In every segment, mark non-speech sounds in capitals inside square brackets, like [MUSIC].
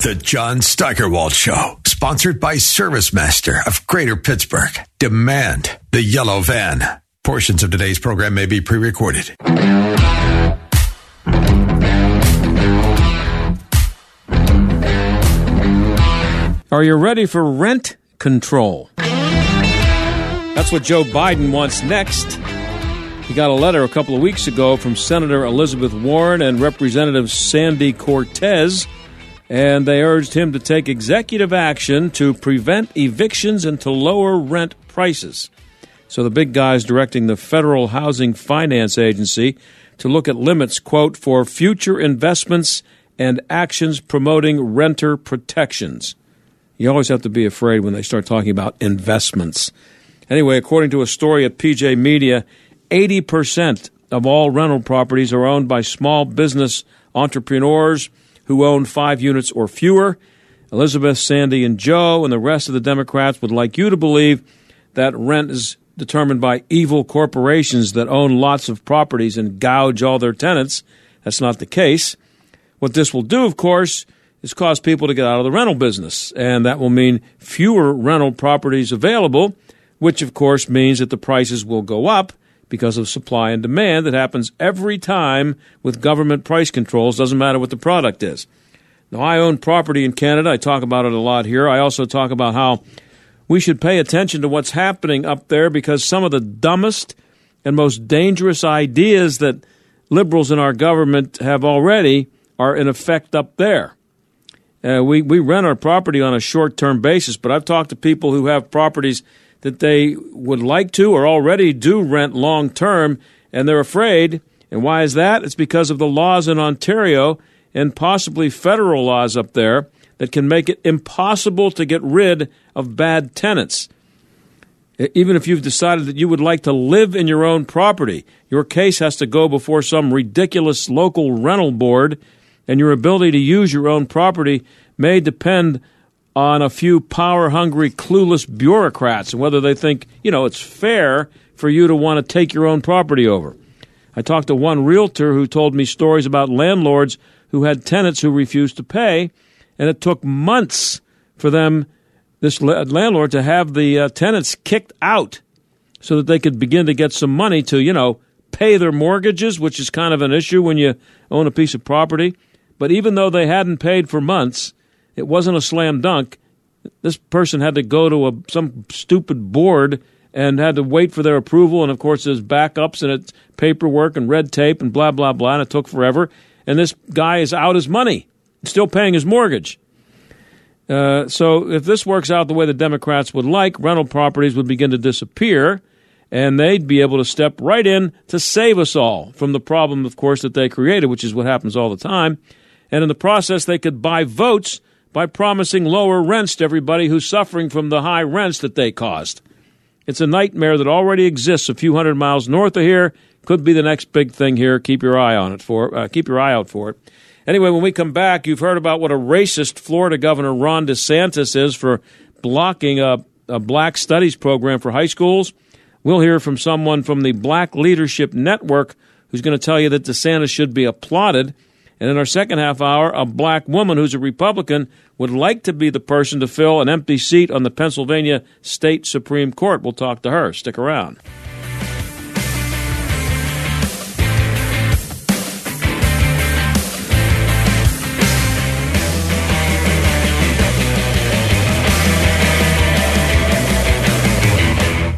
The John Steigerwald Show, sponsored by ServiceMaster of Greater Pittsburgh. Demand the yellow van. Portions of today's program may be pre recorded. Are you ready for rent control? That's what Joe Biden wants next. He got a letter a couple of weeks ago from Senator Elizabeth Warren and Representative Sandy Cortez, and they urged him to take executive action to prevent evictions and to lower rent prices. So the big guys directing the Federal Housing Finance Agency to look at limits, quote, for future investments and actions promoting renter protections. You always have to be afraid when they start talking about investments. Anyway, according to a story at PJ Media, 80% of all rental properties are owned by small business entrepreneurs who own five units or fewer. Elizabeth, Sandy, and Joe and the rest of the Democrats would like you to believe that rent is determined by evil corporations that own lots of properties and gouge all their tenants. That's not the case. What this will do, of course, is cause people to get out of the rental business, and that will mean fewer rental properties available, which of course means that the prices will go up because of supply and demand that happens every time with government price controls, doesn't matter what the product is. Now, I own property in Canada. I talk about it a lot here. I also talk about how we should pay attention to what's happening up there because some of the dumbest and most dangerous ideas that liberals in our government have already are in effect up there. Uh, we, we rent our property on a short term basis, but I've talked to people who have properties that they would like to or already do rent long term, and they're afraid. And why is that? It's because of the laws in Ontario and possibly federal laws up there that can make it impossible to get rid of bad tenants. Even if you've decided that you would like to live in your own property, your case has to go before some ridiculous local rental board and your ability to use your own property may depend on a few power hungry, clueless bureaucrats and whether they think, you know, it's fair for you to want to take your own property over. I talked to one realtor who told me stories about landlords who had tenants who refused to pay, and it took months for them, this landlord, to have the uh, tenants kicked out so that they could begin to get some money to, you know, pay their mortgages, which is kind of an issue when you own a piece of property. But even though they hadn't paid for months, it wasn't a slam dunk. This person had to go to a, some stupid board and had to wait for their approval. And of course, there's backups and it's paperwork and red tape and blah, blah, blah. And it took forever. And this guy is out his money, still paying his mortgage. Uh, so if this works out the way the Democrats would like, rental properties would begin to disappear and they'd be able to step right in to save us all from the problem, of course, that they created, which is what happens all the time and in the process, they could buy votes by promising lower rents to everybody who's suffering from the high rents that they caused. It's a nightmare that already exists a few hundred miles north of here. Could be the next big thing here. Keep your eye on it for. Uh, keep your eye out for it. Anyway, when we come back, you've heard about what a racist Florida Governor Ron DeSantis is for blocking a, a black studies program for high schools. We'll hear from someone from the Black Leadership Network who's going to tell you that DeSantis should be applauded and in our second half hour, a black woman who's a Republican would like to be the person to fill an empty seat on the Pennsylvania State Supreme Court. We'll talk to her. Stick around.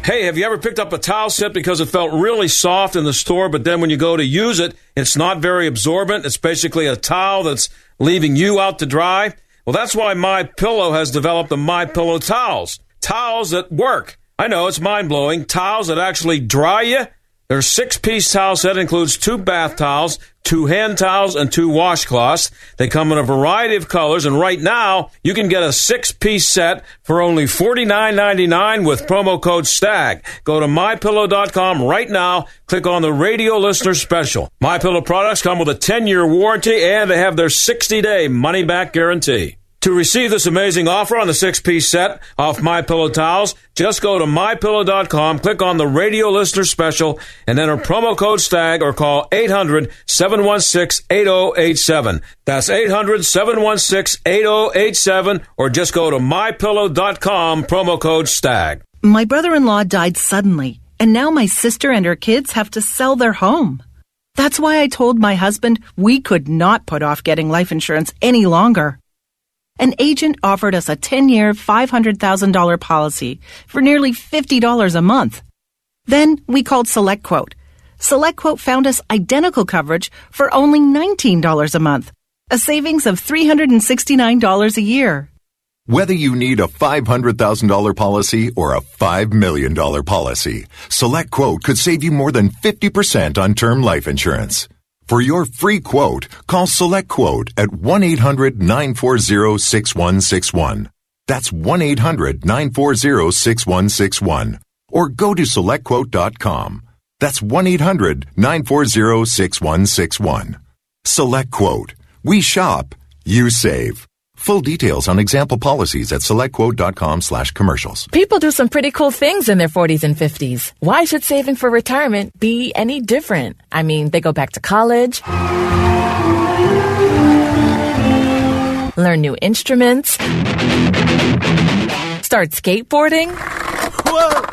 Hey, have you ever picked up a towel set because it felt really soft in the store, but then when you go to use it, it's not very absorbent? It's basically a towel that's leaving you out to dry. Well, that's why My Pillow has developed the My Pillow towels. Towels that work. I know it's mind blowing. Towels that actually dry you. Their six piece towel set includes two bath towels, two hand towels, and two washcloths. They come in a variety of colors, and right now you can get a six piece set for only $49.99 with promo code STAG. Go to mypillow.com right now, click on the radio listener special. MyPillow products come with a 10 year warranty and they have their 60 day money back guarantee. To receive this amazing offer on the six-piece set off My Pillow towels, just go to mypillow.com, click on the radio listener special, and enter promo code STAG or call 800-716-8087. That's 800-716-8087 or just go to mypillow.com, promo code STAG. My brother-in-law died suddenly, and now my sister and her kids have to sell their home. That's why I told my husband we could not put off getting life insurance any longer an agent offered us a 10 year, $500,000 policy for nearly $50 a month. Then we called SelectQuote. SelectQuote found us identical coverage for only $19 a month, a savings of $369 a year. Whether you need a $500,000 policy or a $5 million policy, SelectQuote could save you more than 50% on term life insurance. For your free quote, call Select Quote at 1-800-940-6161. That's 1-800-940-6161. Or go to SelectQuote.com. That's 1-800-940-6161. Select Quote. We shop. You save. Full details on example policies at selectquote.com slash commercials. People do some pretty cool things in their 40s and 50s. Why should saving for retirement be any different? I mean, they go back to college, learn new instruments, start skateboarding. Whoa!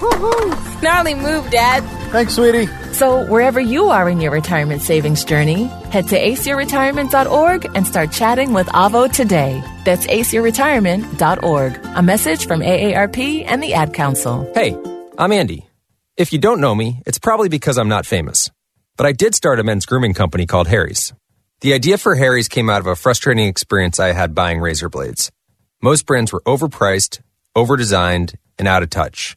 [LAUGHS] Gnarly move, Dad. Thanks, sweetie. So, wherever you are in your retirement savings journey, head to aceyourretirement.org and start chatting with Avo today. That's aceyourretirement.org. A message from AARP and the Ad Council. Hey, I'm Andy. If you don't know me, it's probably because I'm not famous. But I did start a men's grooming company called Harry's. The idea for Harry's came out of a frustrating experience I had buying razor blades. Most brands were overpriced, overdesigned, and out of touch.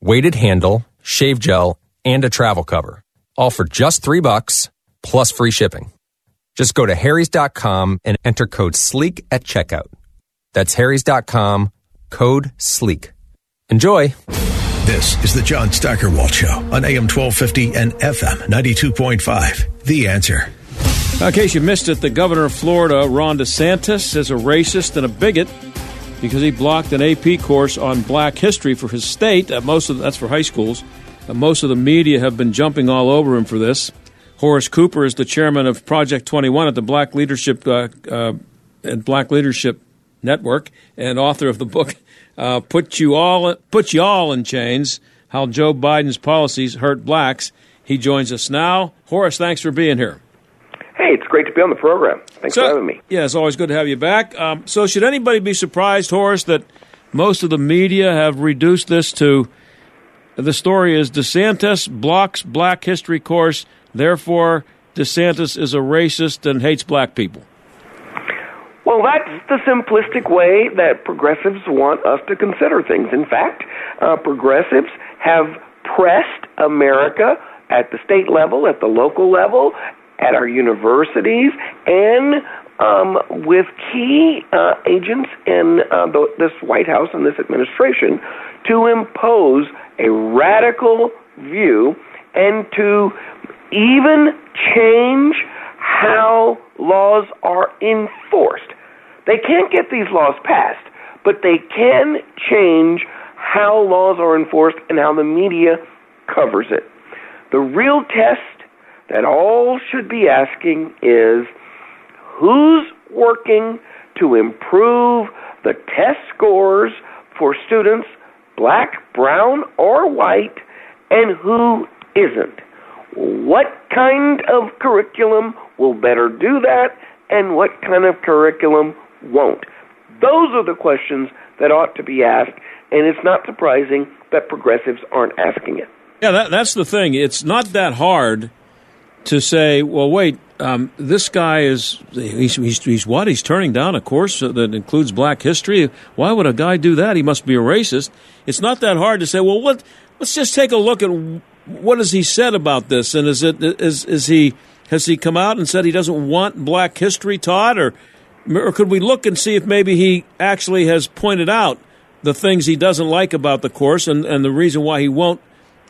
weighted handle, shave gel, and a travel cover. All for just three bucks plus free shipping. Just go to harrys.com and enter code SLEEK at checkout. That's harrys.com, code SLEEK. Enjoy. This is the John Steigerwald Show on AM 1250 and FM 92.5. The answer. In case you missed it, the governor of Florida, Ron DeSantis, is a racist and a bigot because he blocked an AP course on black history for his state. Uh, most of that's for high schools. Uh, most of the media have been jumping all over him for this. Horace Cooper is the chairman of Project 21 at the Black Leadership uh, uh and Black Leadership Network and author of the book uh, "Put You All Put You All in Chains: How Joe Biden's Policies Hurt Blacks." He joins us now. Horace, thanks for being here. Hey, it's great to be on the program. Thanks so, for having me. Yeah, it's always good to have you back. Um, so, should anybody be surprised, Horace, that most of the media have reduced this to the story is DeSantis blocks Black History course, therefore DeSantis is a racist and hates black people? Well, that's the simplistic way that progressives want us to consider things. In fact, uh, progressives have pressed America at the state level, at the local level, at our universities and um, with key uh, agents in uh, the, this White House and this administration to impose a radical view and to even change how laws are enforced. They can't get these laws passed, but they can change how laws are enforced and how the media covers it. The real test that all should be asking is who's working to improve the test scores for students, black, brown, or white, and who isn't. What kind of curriculum will better do that, and what kind of curriculum won't? Those are the questions that ought to be asked, and it's not surprising that progressives aren't asking it. Yeah, that, that's the thing. It's not that hard to say, well, wait, um, this guy is he's, he's, he's what? He's turning down a course that includes Black history. Why would a guy do that? He must be a racist. It's not that hard to say. Well, what? Let's just take a look at what has he said about this, and is it is is he has he come out and said he doesn't want Black history taught, or or could we look and see if maybe he actually has pointed out the things he doesn't like about the course and, and the reason why he won't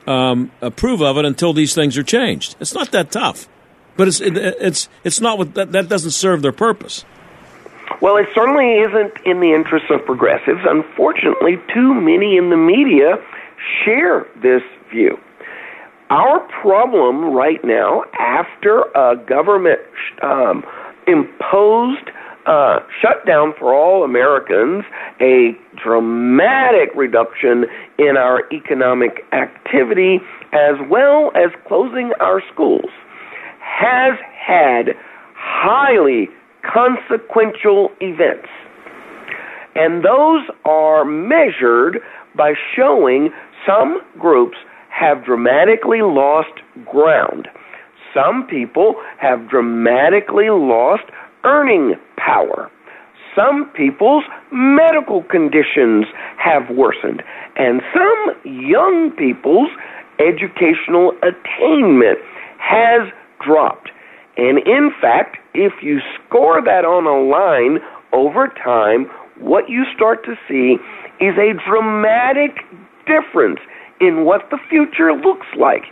um, approve of it until these things are changed. It's not that tough, but it's it, it's it's not what that, that doesn't serve their purpose. Well, it certainly isn't in the interest of progressives. Unfortunately, too many in the media share this view. Our problem right now, after a government um, imposed uh, shutdown for all Americans, a dramatic reduction in our economic activity, as well as closing our schools, has had highly consequential events. And those are measured by showing some groups have dramatically lost ground. Some people have dramatically lost earning power. Some people's medical conditions have worsened, and some young people's educational attainment has dropped. And in fact, if you score that on a line over time, what you start to see is a dramatic difference in what the future looks like.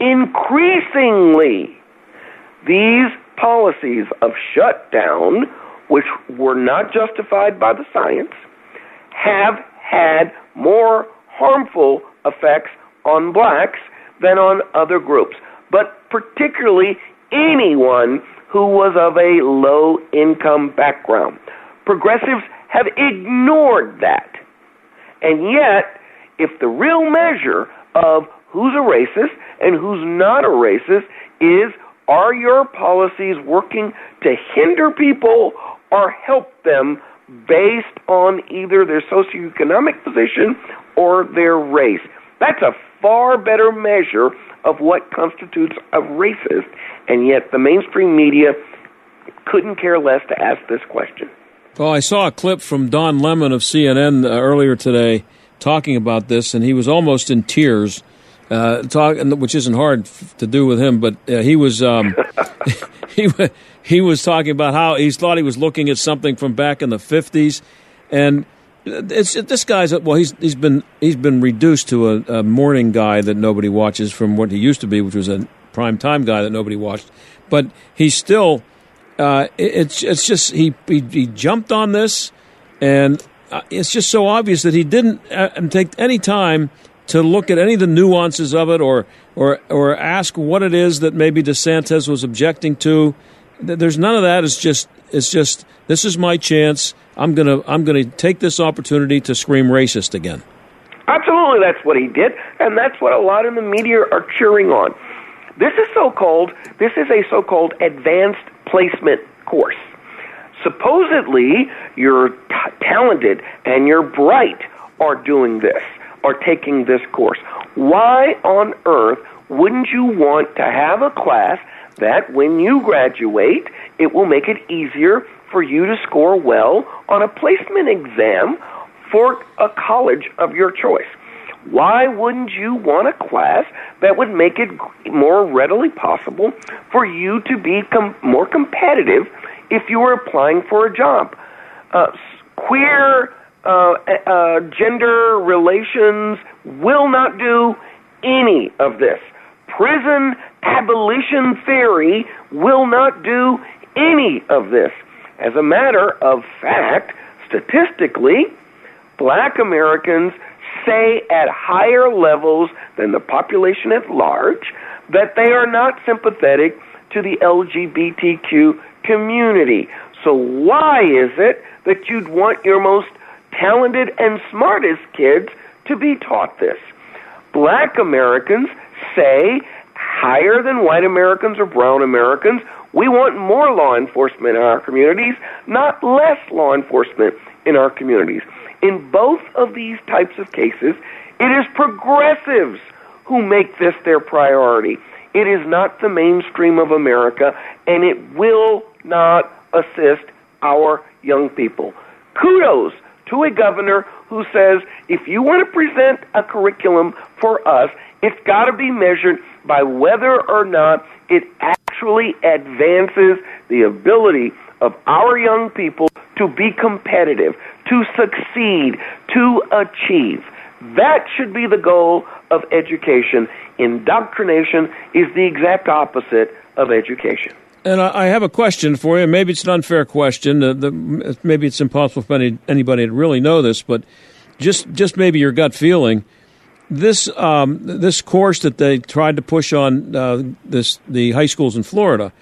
Increasingly, these policies of shutdown, which were not justified by the science, have had more harmful effects on blacks than on other groups, but particularly anyone who was of a low income background. Progressives have ignored that. And yet, if the real measure of who's a racist and who's not a racist is are your policies working to hinder people or help them based on either their socioeconomic position or their race? That's a far better measure of what constitutes a racist, and yet the mainstream media couldn't care less to ask this question. Well, I saw a clip from Don Lemon of CNN earlier today talking about this, and he was almost in tears. Uh, talk, which isn't hard to do with him, but uh, he was um, [LAUGHS] [LAUGHS] he he was talking about how he thought he was looking at something from back in the fifties, and it's this guy's well he's he's been he's been reduced to a, a, morning guy that nobody watches from what he used to be, which was a prime time guy that nobody watched, but he's still uh, it's it's just he, he, he jumped on this, and uh, it's just so obvious that he didn't uh, take any time to look at any of the nuances of it or or or ask what it is that maybe DeSantis was objecting to. There's none of that. It's just it's just this is my chance. I'm gonna I'm gonna take this opportunity to scream racist again. Absolutely, that's what he did, and that's what a lot of the media are cheering on. This is so-called this is a so-called advanced placement course. Supposedly, you're t- talented and you're bright are doing this are taking this course. Why on earth wouldn't you want to have a class that when you graduate, it will make it easier for you to score well on a placement exam for a college of your choice? Why wouldn't you want a class that would make it more readily possible for you to be com- more competitive if you were applying for a job? Uh, queer uh, uh, gender relations will not do any of this. Prison abolition theory will not do any of this. As a matter of fact, statistically, black Americans say at higher levels than the population at large that they are not sympathetic to the LGBTQ community. So, why is it that you'd want your most talented and smartest kids to be taught this? Black Americans say higher than white Americans or brown Americans. We want more law enforcement in our communities, not less law enforcement in our communities. In both of these types of cases, it is progressives who make this their priority. It is not the mainstream of America, and it will not assist our young people. Kudos to a governor who says if you want to present a curriculum for us, it's got to be measured by whether or not it actually advances the ability of our young people to be competitive, to succeed, to achieve. That should be the goal of education. Indoctrination is the exact opposite of education. And I have a question for you. Maybe it's an unfair question. The, maybe it's impossible for any, anybody to really know this, but just just maybe your gut feeling. This um, this course that they tried to push on uh, this the high schools in Florida,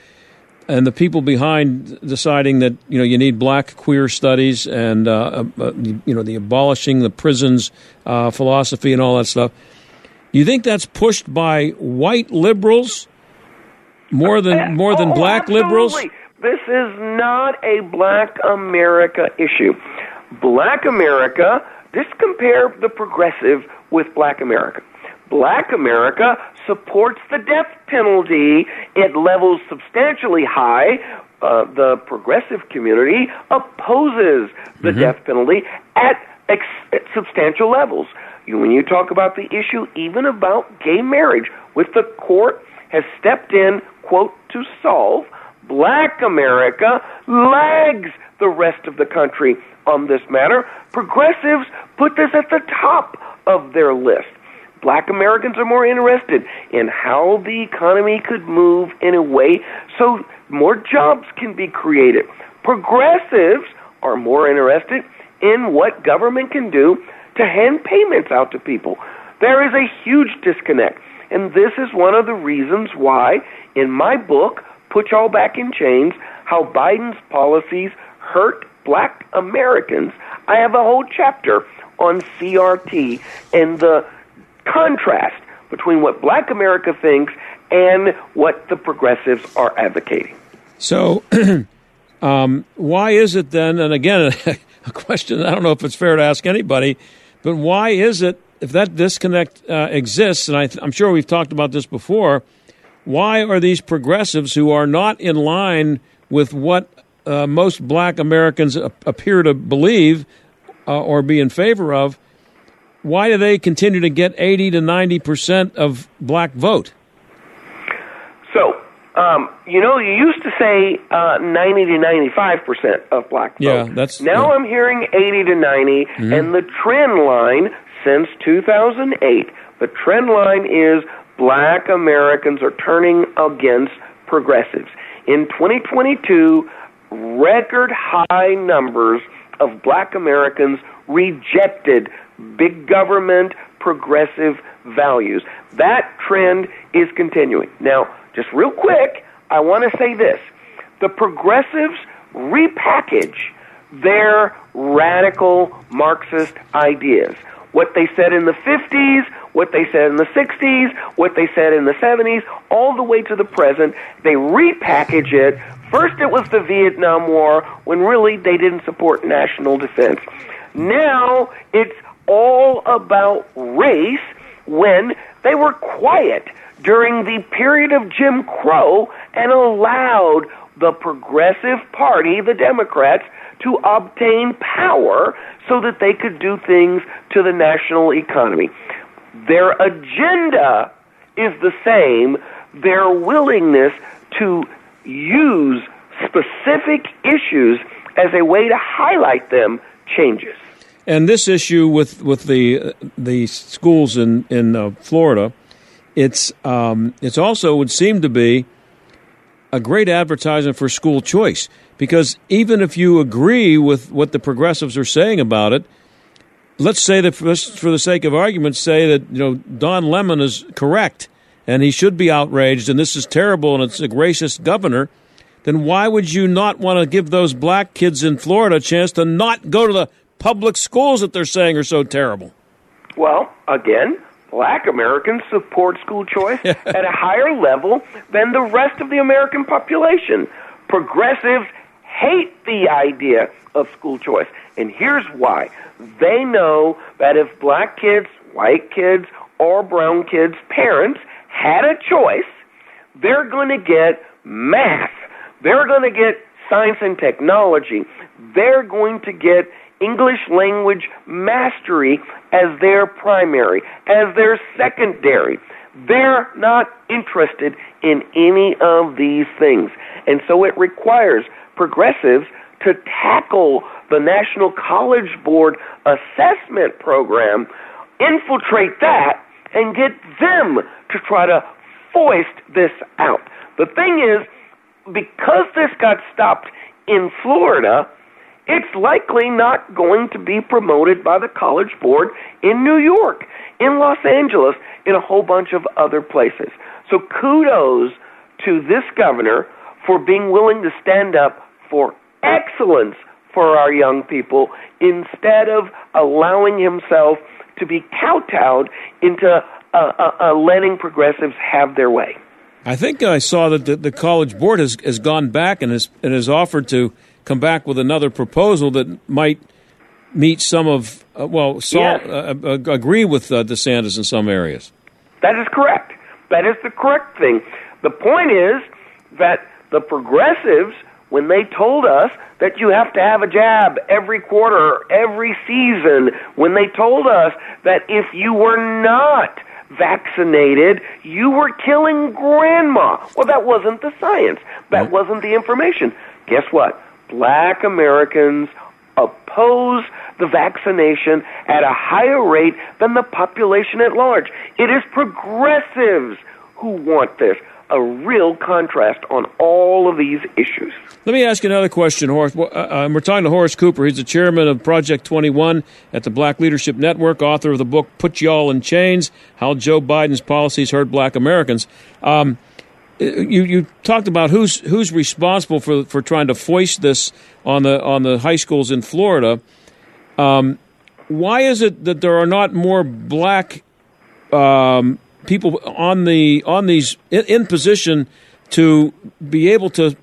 and the people behind deciding that you know you need black queer studies and uh, uh, uh you know the abolishing the prisons uh, philosophy and all that stuff. You think that's pushed by white liberals more than more than oh, black absolutely. liberals? This is not a black America issue. Black America, just compare the progressive with black America. Black America supports the death penalty at levels substantially high. Uh, the progressive community opposes the mm-hmm. death penalty at, ex- at substantial levels. You, when you talk about the issue, even about gay marriage, with the court has stepped in, quote, to solve, black America lags the rest of the country on this matter. Progressives put this at the top of their list. Black Americans are more interested in how the economy could move in a way so more jobs can be created. Progressives are more interested in what government can do to hand payments out to people. There is a huge disconnect. And this is one of the reasons why, in my book, Put Y'all Back in Chains How Biden's Policies Hurt Black Americans, I have a whole chapter on CRT and the contrast between what black America thinks and what the progressives are advocating. So, [CLEARS THROAT] um, why is it then, and again, [LAUGHS] a question I don't know if it's fair to ask anybody, but why is it, if that disconnect uh, exists, and I am sure we've talked about this before, why are these progressives who are not in line with what uh, most black Americans appear to believe uh, or be in favor of, why do they continue to get 80 to 90 percent of black vote? So, um, you know, you used to say uh, 90 to 95 percent of black vote. Yeah, that's now yeah. I'm hearing 80 to 90, mm-hmm. and the trend line since 2008, the trend line is black Americans are turning against progressives. In 2022, record high numbers of black Americans rejected big government progressive values. That trend is continuing. Now, just real quick, I want to say this. The progressives repackage their radical Marxist ideas. What they said in the 50s, what they said in the 60s, what they said in the 70s, all the way to the present, they repackage it. First, it was the Vietnam War, when really they didn't support national defense. Now, it's all about race when they were quiet during the period of Jim Crow and allowed the Progressive Party, the Democrats, to obtain power so that they could do things to the national economy. Their agenda is the same. Their willingness to use specific issues as a way to highlight them changes. And this issue with with the the schools in in uh, Florida it's um, it's also would seem to be a great advertisement for school choice because even if you agree with what the progressives are saying about it, let's say that for, for the sake of argument, say that you know Don Lemon is correct and he should be outraged and this is terrible and it's a racist governor. Then why would you not want to give those black kids in Florida a chance to not go to the public schools that they're saying are so terrible? Well, again, black Americans support school choice [LAUGHS] at a higher level than the rest of the American population. Progressives hate the idea of school choice. And here's why. They know that if black kids, white kids, or brown kids' parents had a choice, they're going to get math. They're going to get science and technology. They're going to get English language mastery as their primary, as their secondary. They're not interested in any of these things. And so it requires progressives to tackle the National College Board assessment program, infiltrate that, and get them to try to foist this out. The thing is, because this got stopped in Florida, it's likely not going to be promoted by the College Board in New York, in Los Angeles, in a whole bunch of other places. So kudos to this governor for being willing to stand up for excellence for our young people instead of allowing himself to be kowtowed into uh, uh, uh, letting progressives have their way. I think I saw that the, the College Board has, has gone back and has, and has offered to come back with another proposal that might meet some of, uh, well, yes. Uh, uh, agree with DeSantis in some areas. That is correct. That is the correct thing. The point is that the progressives – when they told us that you have to have a jab every quarter, every season, when they told us that if you were not vaccinated, you were killing grandma. Well, that wasn't the science. That wasn't the information. Guess what? Black Americans oppose the vaccination at a higher rate than the population at large. It is progressives who want this a real contrast on all of these issues. Let me ask you another question, Horace. Uh, uh, we're talking to Horace Cooper. He's the chairman of Project 21 at the Black Leadership Network, author of the book Put Y'all in Chains How Joe Biden's Policies Hurt Black Americans. Um, you, you talked about who's who's responsible for for trying to foist this on the on the high schools in Florida. Um, why is it that there are not more black um, people on the on these in, in, position to be able to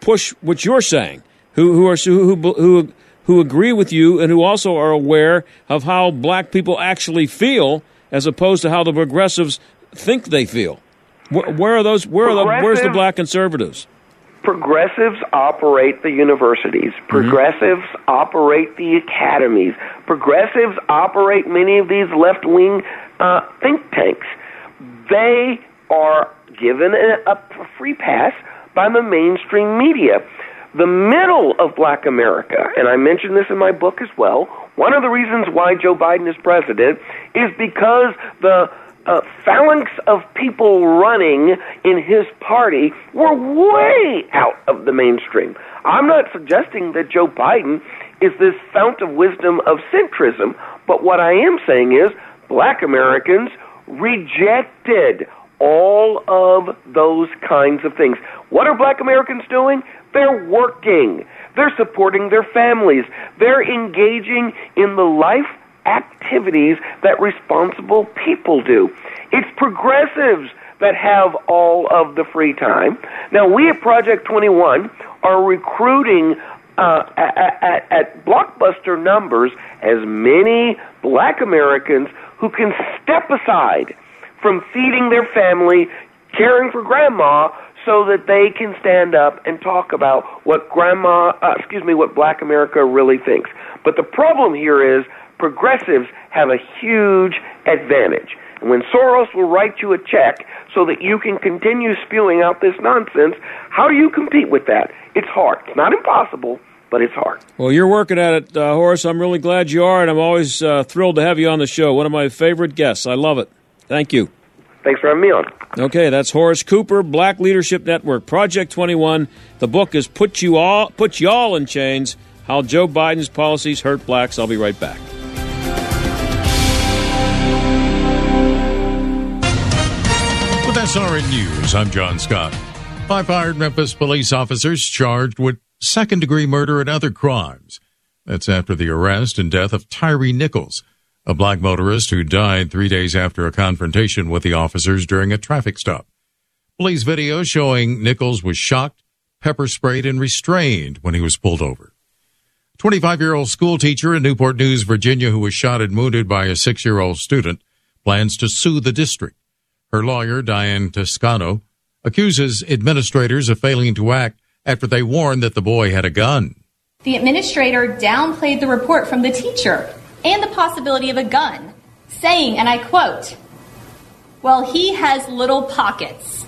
push what you're saying, who who are who who who agree with you and who also are aware of how black people actually feel, as opposed to how the progressives think they feel. Where, where are those? Where are the? Where's the black conservatives? Progressives operate the universities. Mm-hmm. Progressives mm-hmm. operate the academies. Progressives operate many of these left wing uh, think tanks they are given a, a free pass by the mainstream media. The middle of black America, and I mentioned this in my book as well, one of the reasons why Joe Biden is president is because the uh, phalanx of people running in his party were way out of the mainstream. I'm not suggesting that Joe Biden is this fount of wisdom of centrism, but what I am saying is black Americans rejected all of those kinds of things. What are black Americans doing? They're working. They're supporting their families. They're engaging in the life activities that responsible people do. It's progressives that have all of the free time. Now, we at Project 21 are recruiting uh, at, at, at blockbuster numbers as many black Americans who can step aside from feeding their family, caring for grandma, so that they can stand up and talk about what grandma, uh, excuse me, what black America really thinks. But the problem here is progressives have a huge advantage. And when Soros will write you a check so that you can continue spewing out this nonsense, how do you compete with that? It's hard. It's not impossible, but it's hard. Well, you're working at it, uh, Horace. I'm really glad you are, and I'm always uh, thrilled to have you on the show. One of my favorite guests. I love it. Thank you. Thanks for having me on. Okay, that's Horace Cooper, Black Leadership Network, Project 21. The book is Put You All Put Y'all in Chains: How Joe Biden's Policies Hurt Blacks. I'll be right back. SRN News, I'm John Scott. Five fired Memphis police officers charged with second degree murder and other crimes. That's after the arrest and death of Tyre Nichols, a black motorist who died three days after a confrontation with the officers during a traffic stop. Police video showing Nichols was shocked, pepper sprayed, and restrained when he was pulled over. 25 year old school teacher in Newport News, Virginia, who was shot and wounded by a six year old student, plans to sue the district. Her lawyer, Diane Toscano, accuses administrators of failing to act after they warned that the boy had a gun. The administrator downplayed the report from the teacher and the possibility of a gun, saying, and I quote, Well, he has little pockets.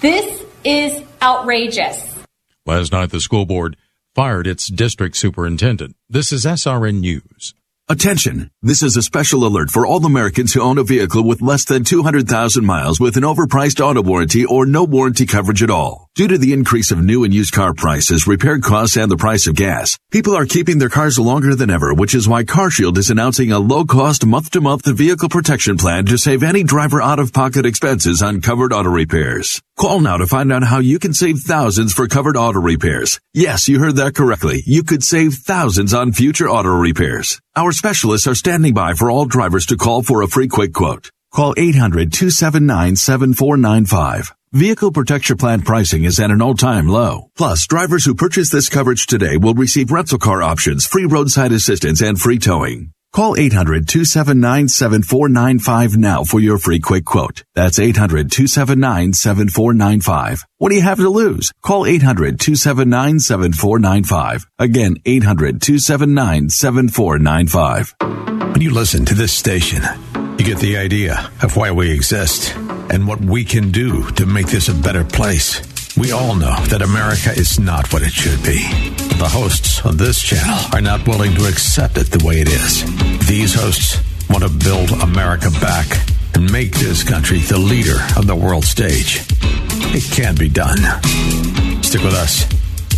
This is outrageous. Last night, the school board fired its district superintendent. This is SRN News. Attention! This is a special alert for all Americans who own a vehicle with less than 200,000 miles with an overpriced auto warranty or no warranty coverage at all. Due to the increase of new and used car prices, repair costs, and the price of gas, people are keeping their cars longer than ever, which is why CarShield is announcing a low-cost month-to-month vehicle protection plan to save any driver out-of-pocket expenses on covered auto repairs. Call now to find out how you can save thousands for covered auto repairs. Yes, you heard that correctly. You could save thousands on future auto repairs. Our specialists are standing by for all drivers to call for a free quick quote. Call 800-279-7495. Vehicle Protection Plan pricing is at an all-time low. Plus, drivers who purchase this coverage today will receive rental car options, free roadside assistance, and free towing. Call 800-279-7495 now for your free quick quote. That's 800-279-7495. What do you have to lose? Call 800-279-7495. Again, 800-279-7495. When you listen to this station, you get the idea of why we exist and what we can do to make this a better place. We all know that America is not what it should be. The hosts on this channel are not willing to accept it the way it is. These hosts want to build America back and make this country the leader on the world stage. It can be done. Stick with us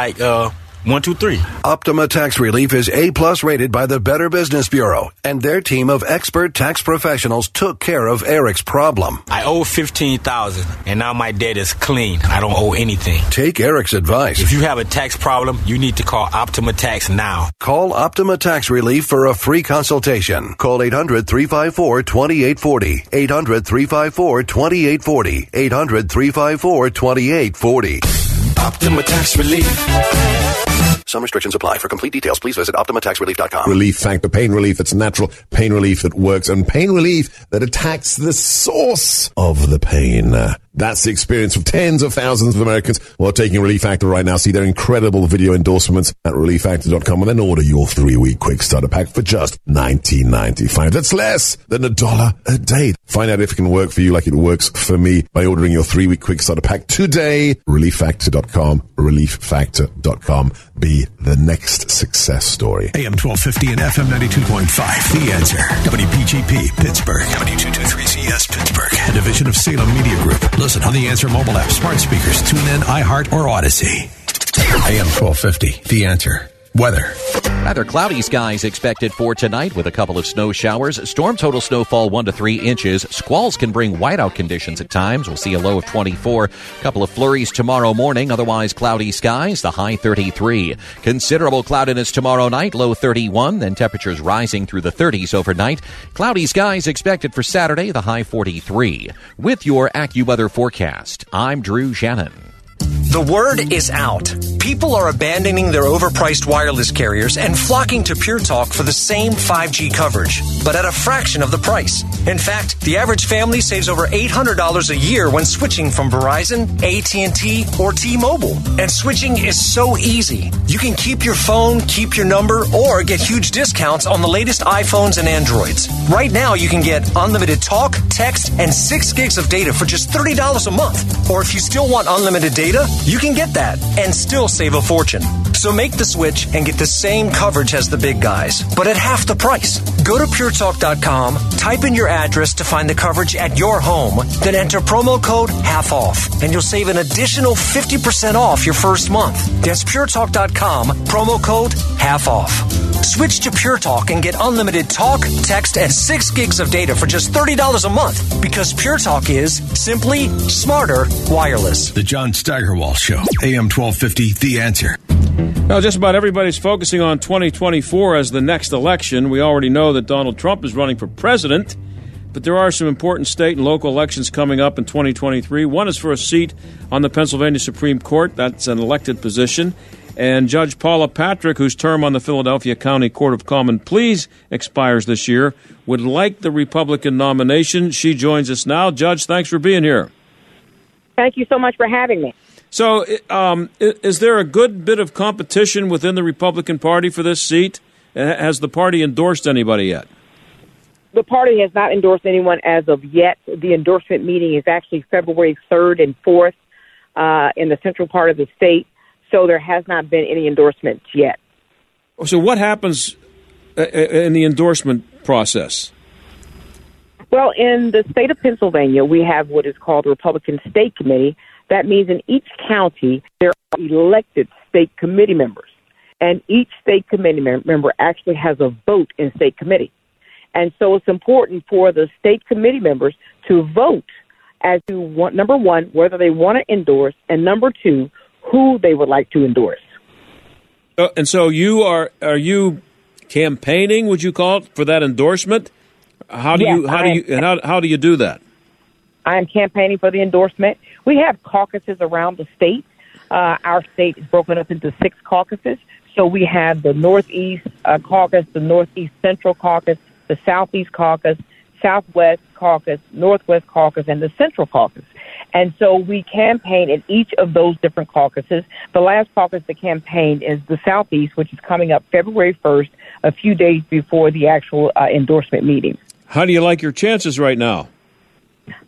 like, uh, one, two, three. Optima Tax Relief is A plus rated by the Better Business Bureau, and their team of expert tax professionals took care of Eric's problem. I owe fifteen thousand, and now my debt is clean. I don't owe anything. Take Eric's advice. If you have a tax problem, you need to call Optima Tax now. Call Optima Tax Relief for a free consultation. Call 800 354 2840. 800 354 2840. 800 354 2840. Optima Tax Relief. Some restrictions apply. For complete details, please visit OptimaTaxRelief.com. Relief Factor, pain relief that's natural, pain relief that works, and pain relief that attacks the source of the pain. That's the experience of tens of thousands of Americans who are taking Relief Factor right now. See their incredible video endorsements at ReliefFactor.com and then order your three-week quick starter pack for just $19.95. That's less than a dollar a day. Find out if it can work for you like it works for me by ordering your three-week quick starter pack today. ReliefFactor.com, ReliefFactor.com. Be the next success story. AM 1250 and FM 92.5. The answer. WPGP, Pittsburgh. W223CS, Pittsburgh. A division of Salem Media Group. Listen on the Answer mobile app, smart speakers, tune in, iHeart, or Audacy. AM 1250. The answer. Weather. Rather cloudy skies expected for tonight with a couple of snow showers. Storm total snowfall 1 to 3 inches. Squalls can bring whiteout conditions at times. We'll see a low of 24. Couple of flurries tomorrow morning. Otherwise cloudy skies. The high 33. Considerable cloudiness tomorrow night. Low 31. Then temperatures rising through the 30s overnight. Cloudy skies expected for Saturday. The high 43. With your AccuWeather forecast, I'm Drew Shannon. The word is out. People are abandoning their overpriced wireless carriers and flocking to Pure Talk for the same 5G coverage, but at a fraction of the price. In fact, the average family saves over $800 a year when switching from Verizon, AT&T, or T-Mobile. And switching is so easy. You can keep your phone, keep your number, or get huge discounts on the latest iPhones and Androids. Right now, you can get unlimited talk, text, and 6 gigs of data for just $30 a month. Or if you still want unlimited data, you can get that and still save a fortune. So make the switch and get the same coverage as the big guys, but at half the price. Go to puretalk.com, type in your address to find the coverage at your home, then enter promo code half off, and you'll save an additional 50% off your first month. That's puretalk.com, promo code half off. Switch to Pure Talk and get unlimited talk, text, and 6 gigs of data for just $30 a month because Pure Talk is simply smarter wireless. The John Steigerwald Show, AM 1250, The Answer. Now, just about everybody's focusing on 2024 as the next election. We already know that Donald Trump is running for president, but there are some important state and local elections coming up in 2023. One is for a seat on the Pennsylvania Supreme Court, that's an elected position. And Judge Paula Patrick, whose term on the Philadelphia County Court of Common Pleas expires this year, would like the Republican nomination. She joins us now. Judge, thanks for being here. Thank you so much for having me. So, um, is there a good bit of competition within the Republican Party for this seat? Has the party endorsed anybody yet? The party has not endorsed anyone as of yet. The endorsement meeting is actually February 3rd and 4th uh, in the central part of the state, so there has not been any endorsements yet. So, what happens uh, in the endorsement process? Well, in the state of Pennsylvania, we have what is called the Republican State Committee. That means in each county, there are elected state committee members. And each state committee member actually has a vote in state committee. And so it's important for the state committee members to vote as to one, number one, whether they want to endorse, and number two, who they would like to endorse. Uh, and so you are are you campaigning? Would you call it for that endorsement? How do Yes, you how do you and how how do you do that? I am campaigning for the endorsement. We have caucuses around the state. Uh, our state is broken up into six caucuses. So we have the Northeast uh, Caucus, the Northeast Central Caucus, the Southeast Caucus, Southwest Caucus, Northwest Caucus, and the Central Caucus. And so we campaign in each of those different caucuses. The last caucus that campaigned is the Southeast, which is coming up February 1st, a few days before the actual uh, endorsement meeting. How do you like your chances right now?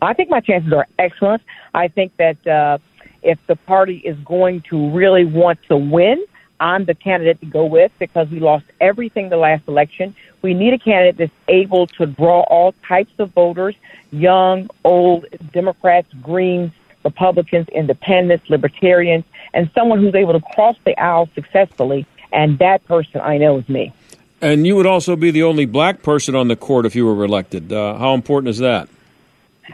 I think my chances are excellent. I think that uh, if the party is going to really want to win, I'm the candidate to go with because we lost everything the last election. We need a candidate that's able to draw all types of voters young, old, Democrats, Greens, Republicans, Independents, Libertarians, and someone who's able to cross the aisle successfully. And that person I know is me. And you would also be the only black person on the court if you were elected. Uh, how important is that?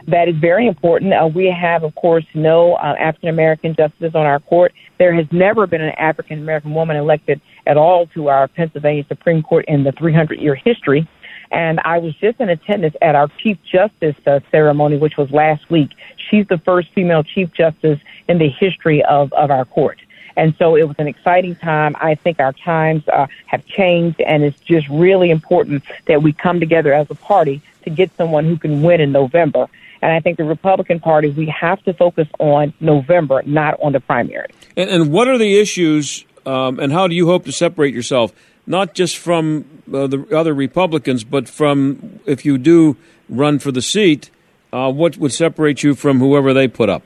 That is very important. Uh, we have, of course, no uh, African American justices on our court. There has never been an African American woman elected at all to our Pennsylvania Supreme Court in the 300 year history. And I was just in attendance at our Chief Justice uh, ceremony, which was last week. She's the first female Chief Justice in the history of, of our court. And so it was an exciting time. I think our times uh, have changed, and it's just really important that we come together as a party to get someone who can win in November. And I think the Republican Party, we have to focus on November, not on the primary. And, and what are the issues, um, and how do you hope to separate yourself, not just from uh, the other Republicans, but from if you do run for the seat, uh, what would separate you from whoever they put up?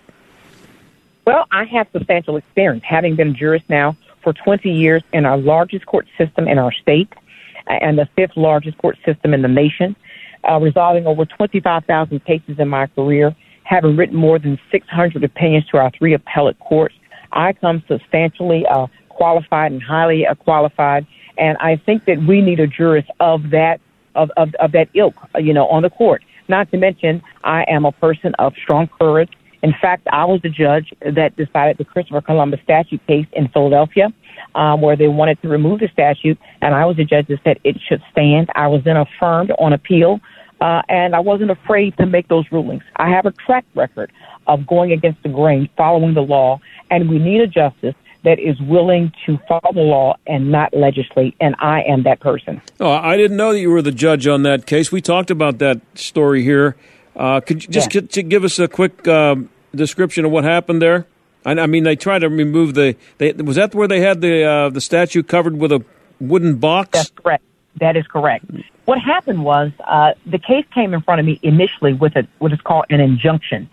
Well, I have substantial experience, having been a jurist now for 20 years in our largest court system in our state and the fifth largest court system in the nation, uh, resolving over 25,000 cases in my career, having written more than 600 opinions to our three appellate courts. I come substantially uh, qualified and highly uh, qualified, and I think that we need a jurist of that of, of, of that ilk, uh, you know, on the court. Not to mention, I am a person of strong courage. In fact, I was the judge that decided the Christopher Columbus statute case in Philadelphia, um, where they wanted to remove the statute, and I was the judge that said it should stand. I was then affirmed on appeal uh, and I wasn't afraid to make those rulings. I have a track record of going against the grain, following the law, and we need a justice that is willing to follow the law and not legislate, and I am that person. Oh, I didn't know that you were the judge on that case. We talked about that story here. Uh, could you just yeah. give us a quick uh, description of what happened there? I, I, mean, they tried to remove the. They, was that where they had the uh, the statue covered with a wooden box? That's correct. That is correct. What happened was uh, the case came in front of me initially with a, what is called an injunction.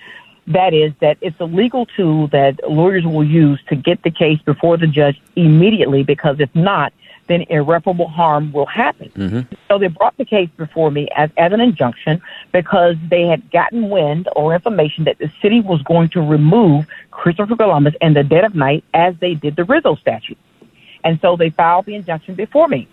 That is, that it's a legal tool that lawyers will use to get the case before the judge immediately because if not, then irreparable harm will happen. Mm-hmm. So they brought the case before me as, as an injunction because they had gotten wind or information that the city was going to remove Christopher Columbus in the dead of night as they did the Rizzo statue. And so they filed the injunction before me.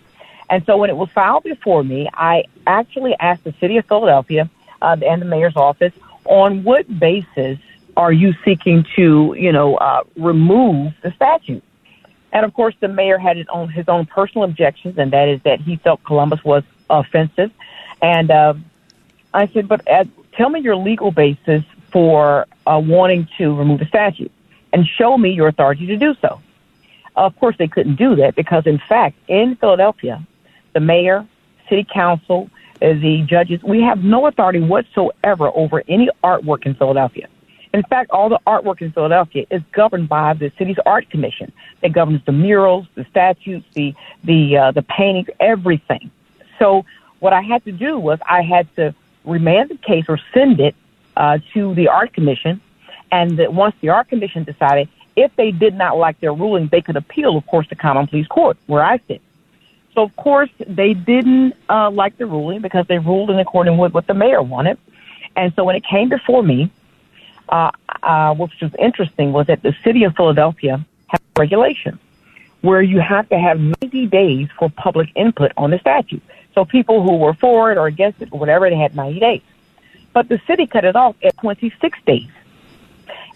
And so when it was filed before me, I actually asked the city of Philadelphia uh, and the mayor's office on what basis are you seeking to, you know, uh, remove the statue? And of course, the mayor had his own his own personal objections, and that is that he felt Columbus was offensive. And uh, I said, but uh, tell me your legal basis for uh, wanting to remove the statue, and show me your authority to do so. Of course, they couldn't do that because, in fact, in Philadelphia, the mayor, city council, the judges, we have no authority whatsoever over any artwork in Philadelphia. In fact, all the artwork in Philadelphia is governed by the city's art commission. It governs the murals, the statues, the the uh, the paintings, everything. So what I had to do was I had to remand the case or send it uh, to the art commission, and that once the art commission decided if they did not like their ruling, they could appeal, of course, to common pleas court where I sit. So, of course, they didn't uh, like the ruling because they ruled in accordance with what the mayor wanted. And so when it came before me, uh, uh, which was interesting, was that the city of Philadelphia has regulation where you have to have 90 days for public input on the statute. So people who were for it or against it or whatever, they had 90 days. But the city cut it off at 26 days.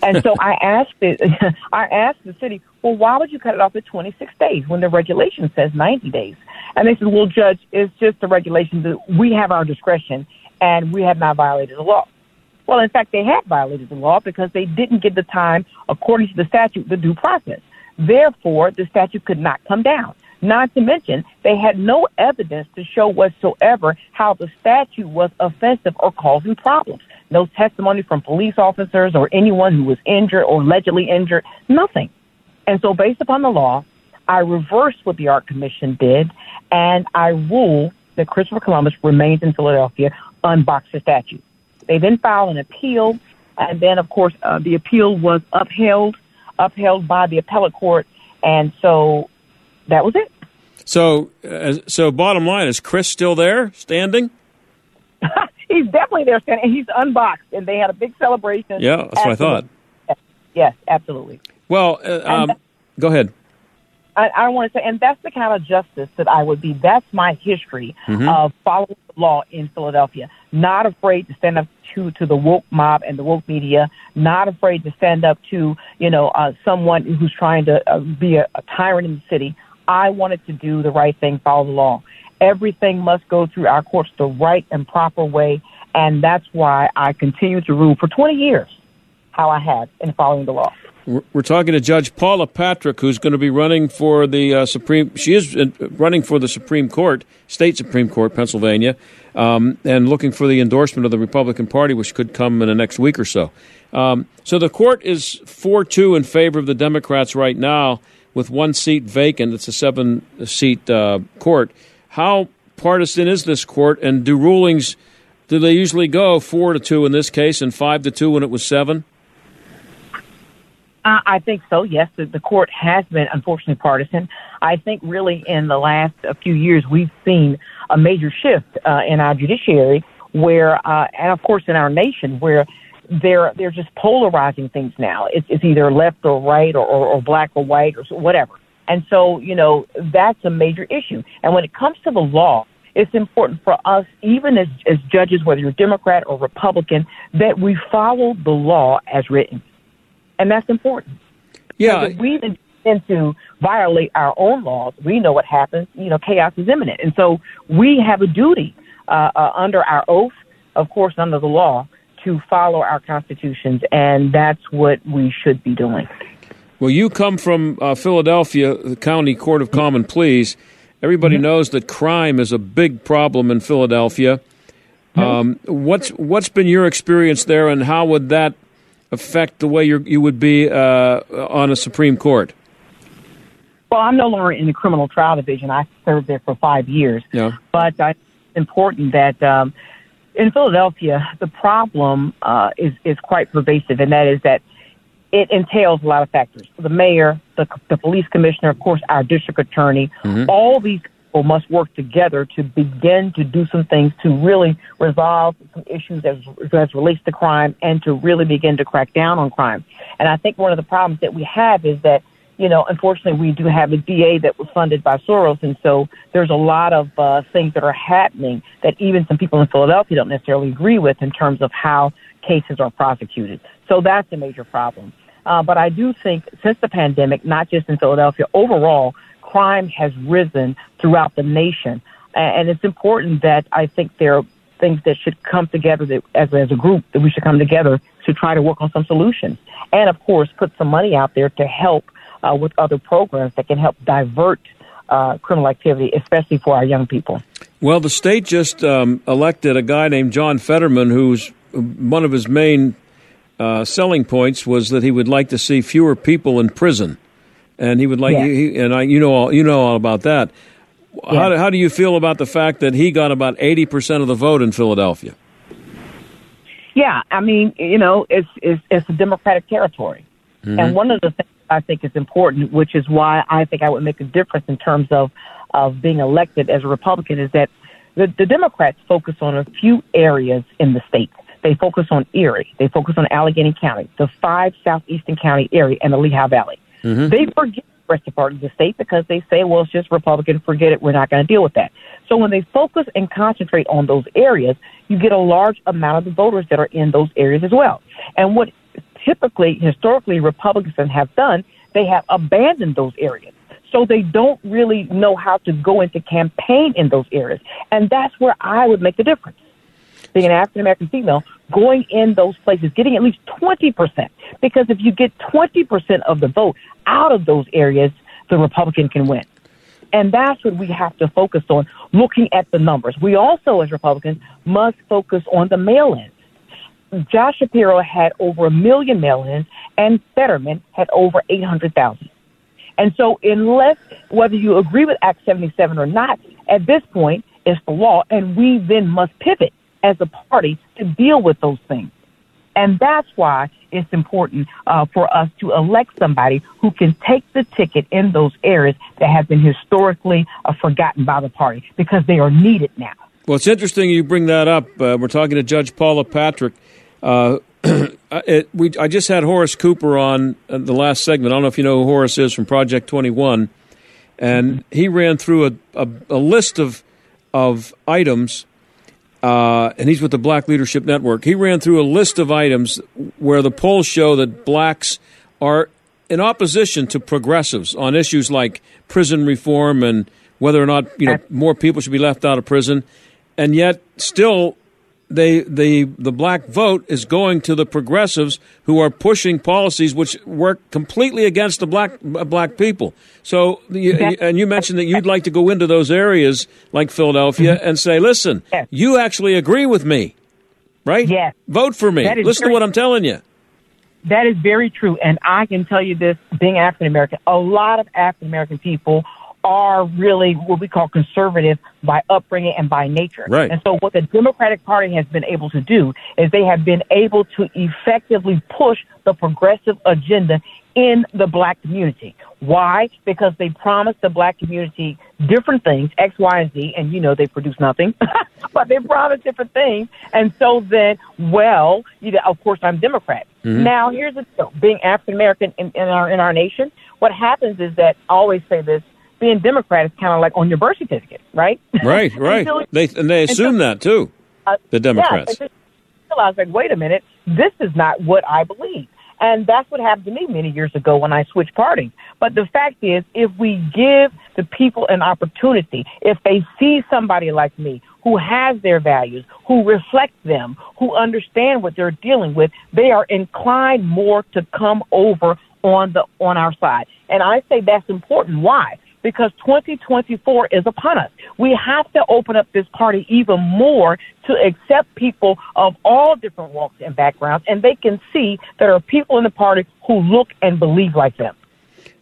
And so I [LAUGHS] asked it, [LAUGHS] I asked the city, well, why would you cut it off at 26 days when the regulation says 90 days? And they said, well, judge, it's just the regulation that we have our discretion and we have not violated the law. Well, in fact, they had violated the law because they didn't give the time, according to the statute, the due process. Therefore, the statute could not come down. Not to mention, they had no evidence to show whatsoever how the statute was offensive or causing problems. No testimony from police officers or anyone who was injured or allegedly injured. Nothing. And so, based upon the law, I reversed what the Art Commission did, and I ruled that Christopher Columbus remains in Philadelphia, unboxed the statute. They then filed an appeal, and then, of course, uh, the appeal was upheld, upheld by the appellate court, and so that was it. So, uh, so bottom line is Chris still there, standing? [LAUGHS] he's definitely there standing. He's unboxed, and they had a big celebration. Yeah, that's what I thought. Yes, absolutely. Well, uh, um, go ahead. I, I want to say, and that's the kind of justice that I would be. That's my history mm-hmm. of following the law in Philadelphia. Not afraid to stand up to to the woke mob and the woke media. Not afraid to stand up to you know uh, someone who's trying to uh, be a, a tyrant in the city. I wanted to do the right thing, follow the law. Everything must go through our courts the right and proper way, and that's why I continue to rule for 20 years how I have in following the law. We're talking to Judge Paula Patrick, who's going to be running for the uh, Supreme. She is uh, running for the Supreme Court, state Supreme Court, Pennsylvania, um, and looking for the endorsement of the Republican Party, which could come in the next week or so. Um, so the court is four-two in favor of the Democrats right now, with one seat vacant. It's a seven-seat uh, court. How partisan is this court, and do rulings? Do they usually go four to two in this case, and five to two when it was seven? Uh, I think so. Yes, the, the court has been unfortunately partisan. I think really in the last few years we've seen a major shift uh, in our judiciary, where uh, and of course in our nation, where they're they're just polarizing things now. It's, it's either left or right or, or, or black or white or whatever. And so you know that's a major issue. And when it comes to the law, it's important for us, even as, as judges, whether you're Democrat or Republican, that we follow the law as written and that's important. Yeah, if we begin to violate our own laws, we know what happens. You know, chaos is imminent, and so we have a duty uh, uh, under our oath of course, under the law, to follow our constitutions, and that's what we should be doing. Well, you come from uh, Philadelphia, the County Court of Common Pleas. Everybody mm-hmm. knows that crime is a big problem in Philadelphia. Mm-hmm. Um, what's what's been your experience there, and how would that affect the way you would be uh, on a Supreme Court? Well, I'm no longer in the criminal trial division. I served there for five years. Yeah. But uh, it's important that um, in Philadelphia, the problem uh, is is quite pervasive, and that is that it entails a lot of factors. The mayor, the, the police commissioner, of course, our district attorney, mm-hmm. all these people must work together to begin to do some things to really resolve some issues as, as relates to crime and to really begin to crack down on crime. And I think one of the problems that we have is that you know, unfortunately, we do have a DA that was funded by Soros, and so there's a lot of uh, things that are happening that even some people in Philadelphia don't necessarily agree with in terms of how cases are prosecuted. So that's a major problem. Uh, but I do think since the pandemic, not just in Philadelphia, overall, crime has risen throughout the nation. And it's important that I think there are things that should come together that, as, as a group that we should come together to try to work on some solutions. And of course, put some money out there to help uh, with other programs that can help divert uh, criminal activity, especially for our young people. Well, the state just um, elected a guy named John Fetterman, who's one of his main uh, selling points was that he would like to see fewer people in prison, and he would like, yeah. he, and I, you know, all, you know all about that. Yeah. How, how do you feel about the fact that he got about eighty percent of the vote in Philadelphia? Yeah, I mean, you know, it's it's, it's a Democratic territory, mm-hmm. and one of the things I think is important, which is why I think I would make a difference in terms of of being elected as a Republican, is that the, the Democrats focus on a few areas in the state. They focus on Erie, they focus on Allegheny County, the five southeastern county area, and the Lehigh Valley. Mm-hmm. They forget the rest of part of the state because they say, well, it's just Republican, forget it, we're not going to deal with that. So when they focus and concentrate on those areas, you get a large amount of the voters that are in those areas as well. And what typically, historically, Republicans have done, they have abandoned those areas. So they don't really know how to go into campaign in those areas. And that's where I would make the difference. Being an African American female, going in those places, getting at least 20%. Because if you get 20% of the vote out of those areas, the Republican can win. And that's what we have to focus on, looking at the numbers. We also, as Republicans, must focus on the mail ins. Josh Shapiro had over a million mail-ins, and Fetterman had over 800,000. And so, unless whether you agree with Act 77 or not, at this point, it's the law, and we then must pivot as a party to deal with those things. And that's why it's important uh, for us to elect somebody who can take the ticket in those areas that have been historically uh, forgotten by the party because they are needed now. Well, it's interesting you bring that up. Uh, we're talking to Judge Paula Patrick. Uh, [CLEARS THROAT] it, we, I just had Horace Cooper on uh, the last segment. I don't know if you know who Horace is from Project 21. And he ran through a, a, a list of, of items, uh, and he's with the Black Leadership Network. He ran through a list of items where the polls show that blacks are in opposition to progressives on issues like prison reform and whether or not you know more people should be left out of prison, and yet still they the the black vote is going to the progressives who are pushing policies which work completely against the black black people. So, you, and you mentioned that you'd like to go into those areas like Philadelphia mm-hmm. and say, "Listen, yes. you actually agree with me, right? Yes, vote for me. Listen to what I'm telling you." That is very true, and I can tell you this: being African American, a lot of African American people are really what we call conservative by upbringing and by nature. Right. And so what the Democratic Party has been able to do is they have been able to effectively push the progressive agenda in the black community. Why? Because they promised the black community different things, X, Y, and Z, and you know they produce nothing, [LAUGHS] but they promised different things. And so then, well, you know, of course I'm Democrat. Mm-hmm. Now here's the deal. Being African American in, in our in our nation, what happens is that I always say this, being Democrat is kind of like on your birth certificate, right? Right, [LAUGHS] right. so, they and they assume that too. Uh, the Democrats. Yeah, I was like, wait a minute, this is not what I believe. And that's what happened to me many years ago when I switched parties. But the fact is, if we give the people an opportunity, if they see somebody like me who has their values, who reflect them, who understand what they're dealing with, they are inclined more to come over on the on our side. And I say that's important. Why? Because 2024 is upon us. We have to open up this party even more to accept people of all different walks and backgrounds, and they can see there are people in the party who look and believe like them.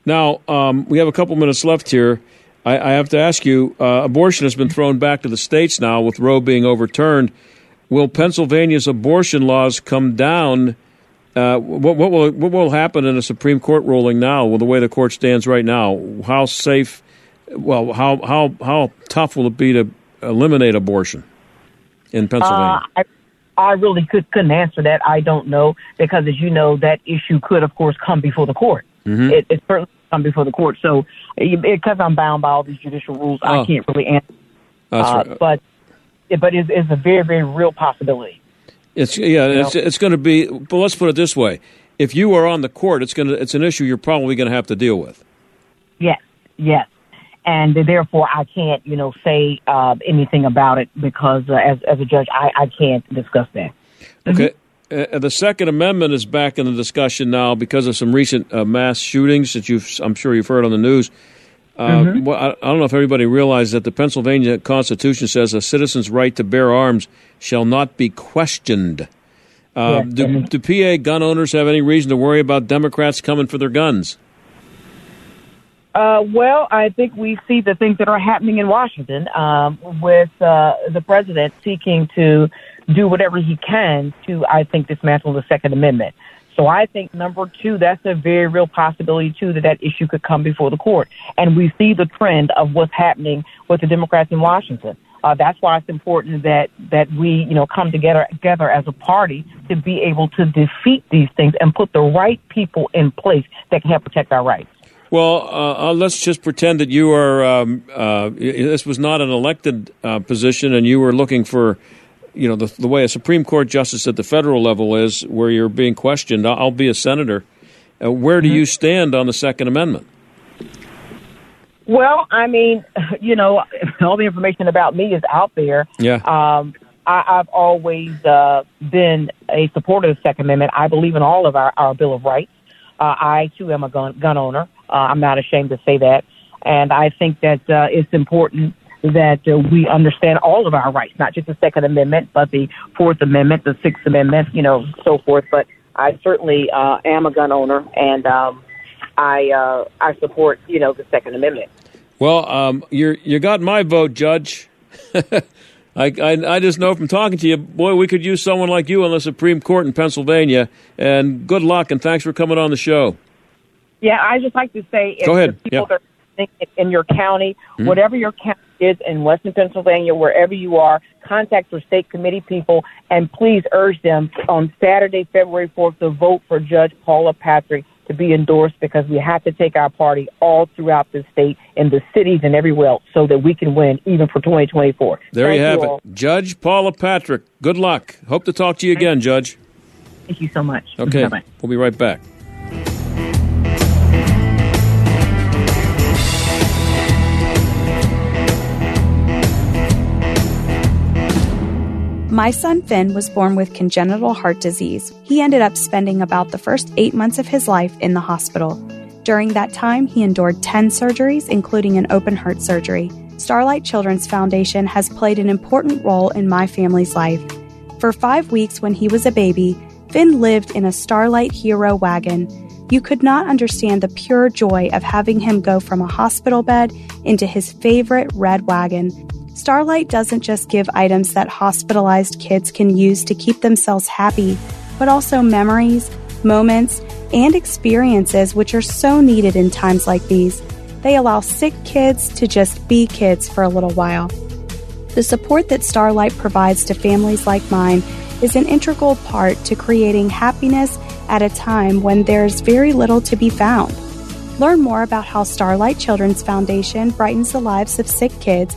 Now, um, we have a couple minutes left here. I, I have to ask you uh, abortion has been thrown back to the states now with Roe being overturned. Will Pennsylvania's abortion laws come down? Uh, what, what, will what will happen in a Supreme Court ruling now with the way the court stands right now? How safe? Well, how how how tough will it be to eliminate abortion in Pennsylvania? Uh, I, I really could, couldn't answer that. I don't know because, as you know, that issue could, of course, come before the court. Mm-hmm. It, it certainly come before the court. So, because I'm bound by all these judicial rules, Oh. I can't really answer. That's uh, right. But, but it's, it's a very, very real possibility. It's yeah, it's, it's going to be. But let's put it this way: if you are on the court, it's going to it's an issue you're probably going to have to deal with. Yes, yes. And therefore, I can't, you know, say uh, anything about it because, uh, as as a judge, I, I can't discuss that. Okay. Uh, the Second Amendment is back in the discussion now because of some recent uh, mass shootings that you've, I'm sure you've heard on the news. Uh, Mhm. well, I, I don't know if everybody realizes that the Pennsylvania Constitution says a citizen's right to bear arms shall not be questioned. Uh, Yes, do, do PA gun owners have any reason to worry about Democrats coming for their guns? Uh, well, I think we see the things that are happening in Washington um, with uh, the president seeking to do whatever he can to, I think, dismantle the Second Amendment. So I think number two, that's a very real possibility too that that issue could come before the court. And we see the trend of what's happening with the Democrats in Washington. Uh, that's why it's important that that we, you know, come together together as a party to be able to defeat these things and put the right people in place that can help protect our rights. Well, uh, uh, let's just pretend that you are. Um, uh, this was not an elected uh, position, and you were looking for, you know, the, the way a Supreme Court justice at the federal level is, where you're being questioned. I'll, be a senator. Uh, where do you stand on the Second Amendment? Well, I mean, [LAUGHS] you know, [LAUGHS] all the information about me is out there. Yeah. Um, I, I've always uh, been a supporter of the Second Amendment. I believe in all of our, our Bill of Rights. Uh, I too am a gun, gun owner. Uh, I'm not ashamed to say that, and I think that uh, it's important that uh, we understand all of our rights, not just the Second Amendment, but the Fourth Amendment, the Sixth Amendment, you know, so forth. But I certainly uh, am a gun owner, and um, I uh, I support you know the Second Amendment. Well, um, you you got my vote, Judge. [LAUGHS] I, I I just know from talking to you, boy, we could use someone like you on the Supreme Court in Pennsylvania. And good luck, and thanks for coming on the show. Yeah, I just like to say, if Go ahead. people Yeah. that are in your county, Mhm. whatever your county is in Western Pennsylvania, wherever you are, contact your state committee people and please urge them on Saturday, February 4th, to vote for Judge Paula Patrick to be endorsed because we have to take our party all throughout the state, in the cities and everywhere else, so that we can win even for 2024. There Thank you have all. it, Judge Paula Patrick. Good luck. Hope to talk to you again, Judge. Thank you so much. Okay, Bye-bye. we'll be right back. My son Finn was born with congenital heart disease. He ended up spending about the first eight months of his life in the hospital. During that time, he endured 10 surgeries, including an open heart surgery. Starlight Children's Foundation has played an important role in my family's life. For five weeks when he was a baby, Finn lived in a Starlight Hero wagon. You could not understand the pure joy of having him go from a hospital bed into his favorite red wagon. Starlight doesn't just give items that hospitalized kids can use to keep themselves happy, but also memories, moments, and experiences which are so needed in times like these. They allow sick kids to just be kids for a little while. The support that Starlight provides to families like mine is an integral part to creating happiness at a time when there's very little to be found. Learn more about how Starlight Children's Foundation brightens the lives of sick kids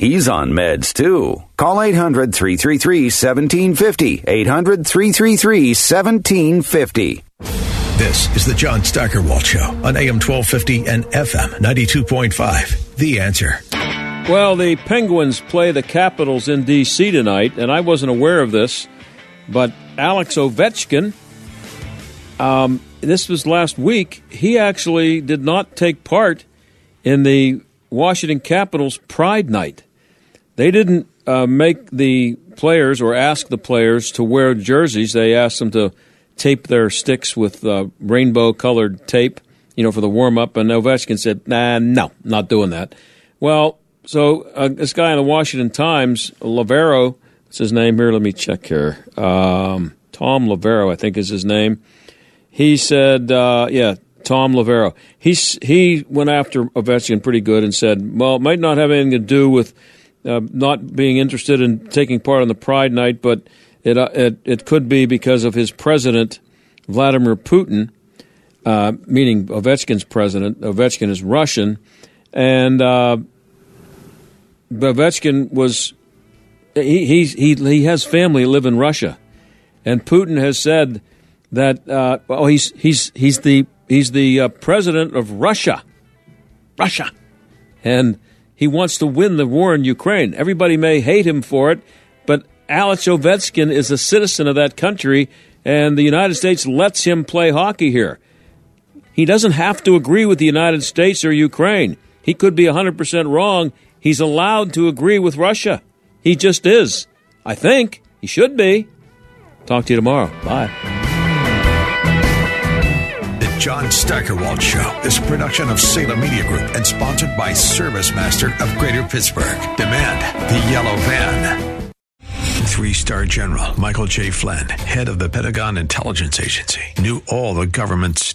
He's on meds too. Call 800 333 1750. 800 333 1750. This is the John Steigerwald Show on AM 1250 and FM 92.5. The answer. Well, the Penguins play the Capitals in D.C. tonight, and I wasn't aware of this, but Alex Ovechkin, um, this was last week, he actually did not take part in the Washington Capitals Pride Night. They didn't uh, make the players or ask the players to wear jerseys. They asked them to tape their sticks with uh, rainbow colored tape, you know, for the warm up. And Ovechkin said, nah, no, not doing that. Well, so uh, this guy in the Washington Times, Loverro, what's his name here? Let me check here. Um, Thom Loverro, I think is his name. He said, uh, yeah, Thom Loverro. He, he went after Ovechkin pretty good and said, well, it might not have anything to do with uh, not being interested in taking part on the Pride Night, but it, uh, it, it could be because of his president, Vladimir Putin, uh, meaning Ovechkin's president. Ovechkin is Russian, and uh, Ovechkin was he he he has family live in Russia, and Putin has said that oh he's he's he's the he's the uh, president of Russia, Russia, and he wants to win the war in Ukraine. Everybody may hate him for it, but Alex Ovechkin is a citizen of that country, and the United States lets him play hockey here. He doesn't have to agree with the United States or Ukraine. He could be 100% wrong. He's allowed to agree with Russia. He just is. I think. He should be. Talk to you tomorrow. Bye. John Steigerwald Show is a production of Salem Media Group and sponsored by Service Master of Greater Pittsburgh. Demand the yellow van. Three star general Michael J. Flynn, head of the Pentagon Intelligence Agency, knew all the government's